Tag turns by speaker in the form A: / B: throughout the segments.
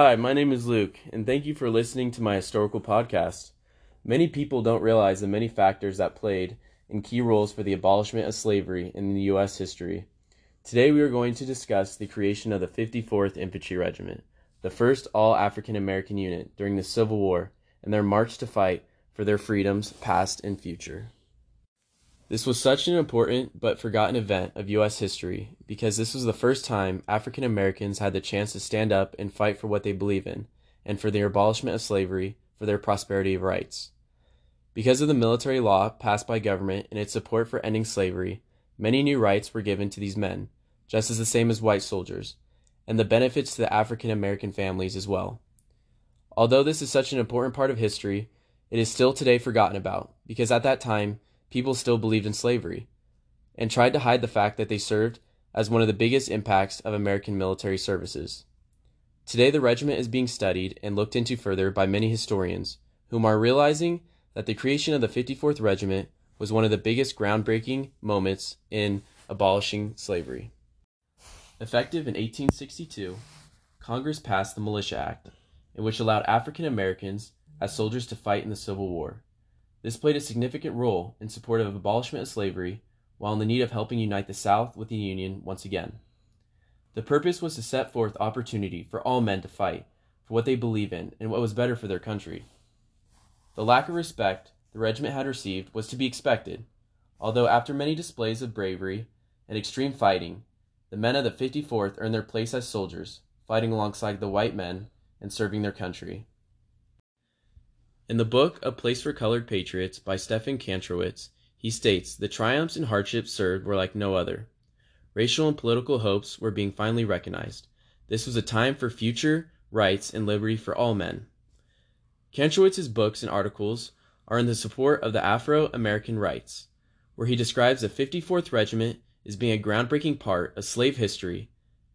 A: Hi, my name is Luke, and thank you for listening to my historical podcast. Many people don't realize the many factors that played in key roles for the abolishment of slavery in the U.S. history. Today we are going to discuss the creation of the 54th Infantry Regiment, the first all African American unit during the Civil War, and their march to fight for their freedoms, past and future. This was such an important but forgotten event of U.S. history because this was the first time African Americans had the chance to stand up and fight for what they believe in and for the abolishment of slavery for their prosperity of rights. Because of the military law passed by government and its support for ending slavery, many new rights were given to these men, just as the same as white soldiers, and the benefits to the African American families as well. Although this is such an important part of history, it is still today forgotten about because at that time, people still believed in slavery and tried to hide the fact that they served as one of the biggest impacts of American military services. Today, the regiment is being studied and looked into further by many historians, whom are realizing that the creation of the 54th Regiment was one of the biggest groundbreaking moments in abolishing slavery. Effective in 1862, Congress passed the Militia Act, in which allowed African Americans as soldiers to fight in the Civil War. This played a significant role in support of abolishment of slavery while in the need of helping unite the South with the Union once again. The purpose was to set forth opportunity for all men to fight for what they believe in and what was better for their country. The lack of respect the regiment had received was to be expected, although after many displays of bravery and extreme fighting, the men of the 54th earned their place as soldiers, fighting alongside the white men and serving their country. In the book A Place for Colored Patriots by Stephen Kantrowitz, he states the triumphs and hardships served were like no other. Racial and political hopes were being finally recognized. This was a time for future rights and liberty for all men. Kantrowitz's books and articles are in the support of the Afro American rights, where he describes the 54th Regiment as being a groundbreaking part of slave history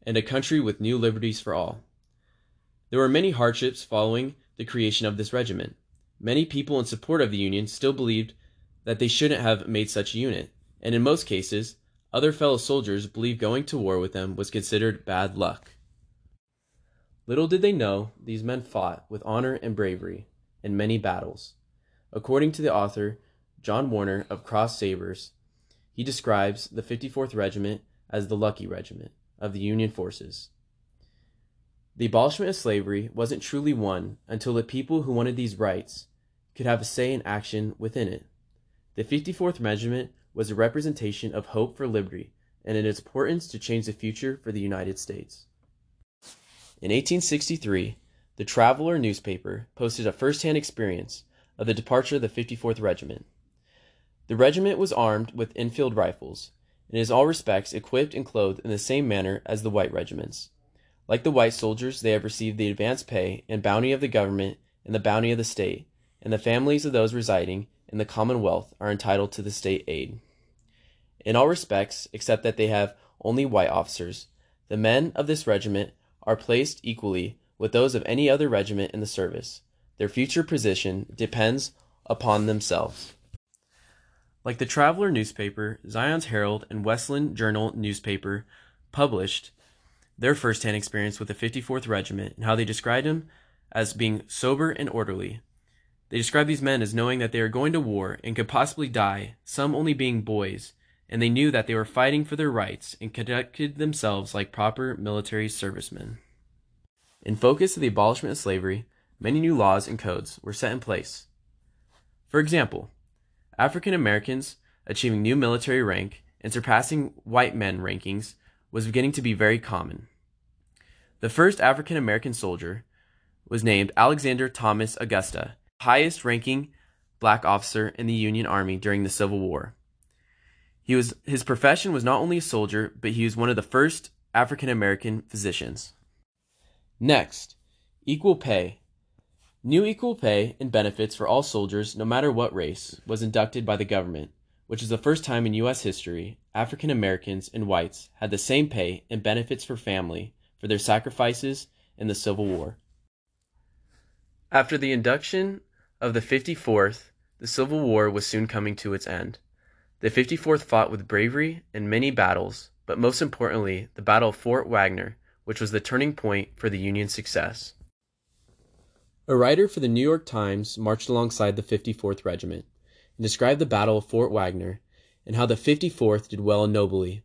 A: and a country with new liberties for all. There were many hardships following the creation of this regiment. Many people in support of the Union still believed that they shouldn't have made such a unit, and in most cases, other fellow soldiers believed going to war with them was considered bad luck. Little did they know these men fought with honor and bravery in many battles. According to the author, John Warner of Cross Sabers, he describes the 54th Regiment as the Lucky Regiment of the Union forces. The abolishment of slavery wasn't truly won until the people who wanted these rights could have a say in action within it. The 54th Regiment was a representation of hope for liberty and its importance to change the future for the United States. In 1863, the Traveler newspaper posted a first-hand experience of the departure of the 54th Regiment. The regiment was armed with Enfield rifles, and is in all respects equipped and clothed in the same manner as the white regiments. Like the white soldiers, they have received the advance pay and bounty of the government and the bounty of the state, and the families of those residing in the Commonwealth are entitled to the state aid. In all respects, except that they have only white officers, the men of this regiment are placed equally with those of any other regiment in the service. Their future position depends upon themselves. Like the Traveler newspaper, Zion's Herald and Wesleyan Journal newspaper published their first hand experience with the 54th Regiment and how they described him as being sober and orderly, they describe these men as knowing that they are going to war and could possibly die, some only being boys, and they knew that they were fighting for their rights and conducted themselves like proper military servicemen. In focus of the abolishment of slavery, many new laws and codes were set in place. For example, African Americans achieving new military rank and surpassing white men rankings was beginning to be very common. The first African American soldier was named Alexander Thomas Augusta highest ranking black officer in the Union Army during the Civil War. He was his profession was not only a soldier, but he was one of the first African American physicians. Next, equal pay. New equal pay and benefits for all soldiers, no matter what race, was inducted by the government, which is the first time in U.S. history African Americans and whites had the same pay and benefits for family for their sacrifices in the Civil War. After the induction of the 54th, the Civil War was soon coming to its end. The 54th fought with bravery in many battles, but most importantly, the Battle of Fort Wagner, which was the turning point for the Union's success. A writer for the New York Times marched alongside the 54th Regiment and described the Battle of Fort Wagner and how the 54th did well and nobly.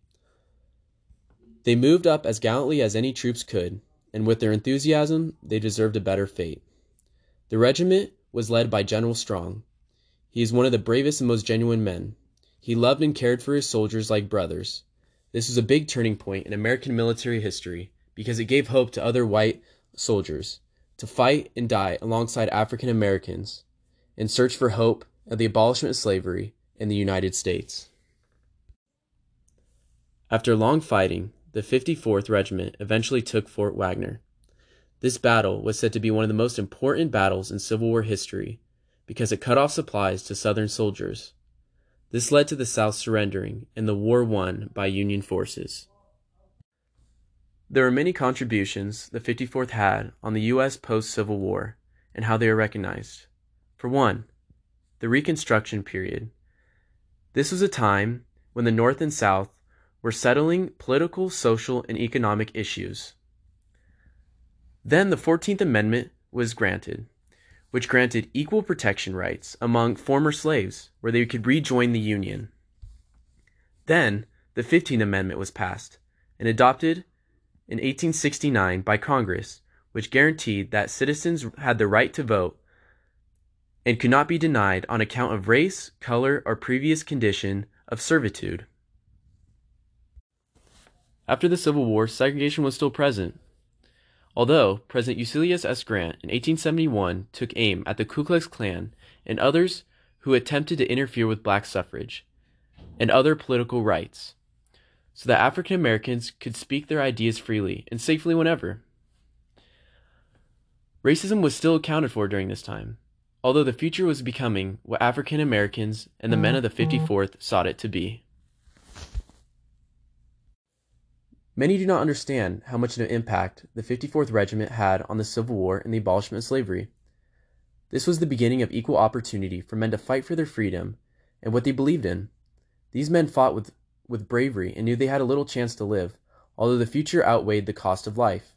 A: They moved up as gallantly as any troops could, and with their enthusiasm, they deserved a better fate. The regiment was led by General Strong. He is one of the bravest and most genuine men. He loved and cared for his soldiers like brothers. This was a big turning point in American military history because it gave hope to other white soldiers to fight and die alongside African Americans in search for hope of the abolishment of slavery in the United States. After long fighting, the 54th Regiment eventually took Fort Wagner. This battle was said to be one of the most important battles in Civil War history because it cut off supplies to Southern soldiers. This led to the South surrendering and the war won by Union forces. There are many contributions the 54th had on the U.S. post Civil War and how they are recognized. For one, the Reconstruction period. This was a time when the North and South were settling political, social, and economic issues. Then the 14th Amendment was granted, which granted equal protection rights among former slaves where they could rejoin the Union. Then the 15th Amendment was passed and adopted in 1869 by Congress, which guaranteed that citizens had the right to vote and could not be denied on account of race, color, or previous condition of servitude. After the Civil War, segregation was still present. Although President Ulysses S. Grant in 1871 took aim at the Ku Klux Klan and others who attempted to interfere with black suffrage and other political rights, so that African Americans could speak their ideas freely and safely whenever. Racism was still accounted for during this time, although the future was becoming what African Americans and the men of the mm-hmm. 54th sought it to be. Many do not understand how much of an impact the 54th Regiment had on the Civil War and the abolishment of slavery. This was the beginning of equal opportunity for men to fight for their freedom and what they believed in. These men fought with with bravery and knew they had a little chance to live, although the future outweighed the cost of life.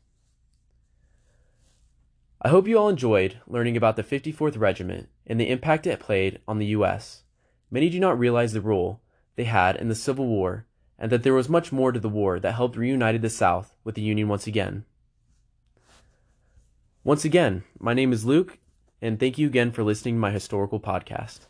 A: I hope you all enjoyed learning about the 54th Regiment and the impact it played on the U.S. Many do not realize the role they had in the Civil War and that there was much more to the war that helped reunite the South with the Union once again. Once again, my name is Luke, and thank you again for listening to my historical podcast.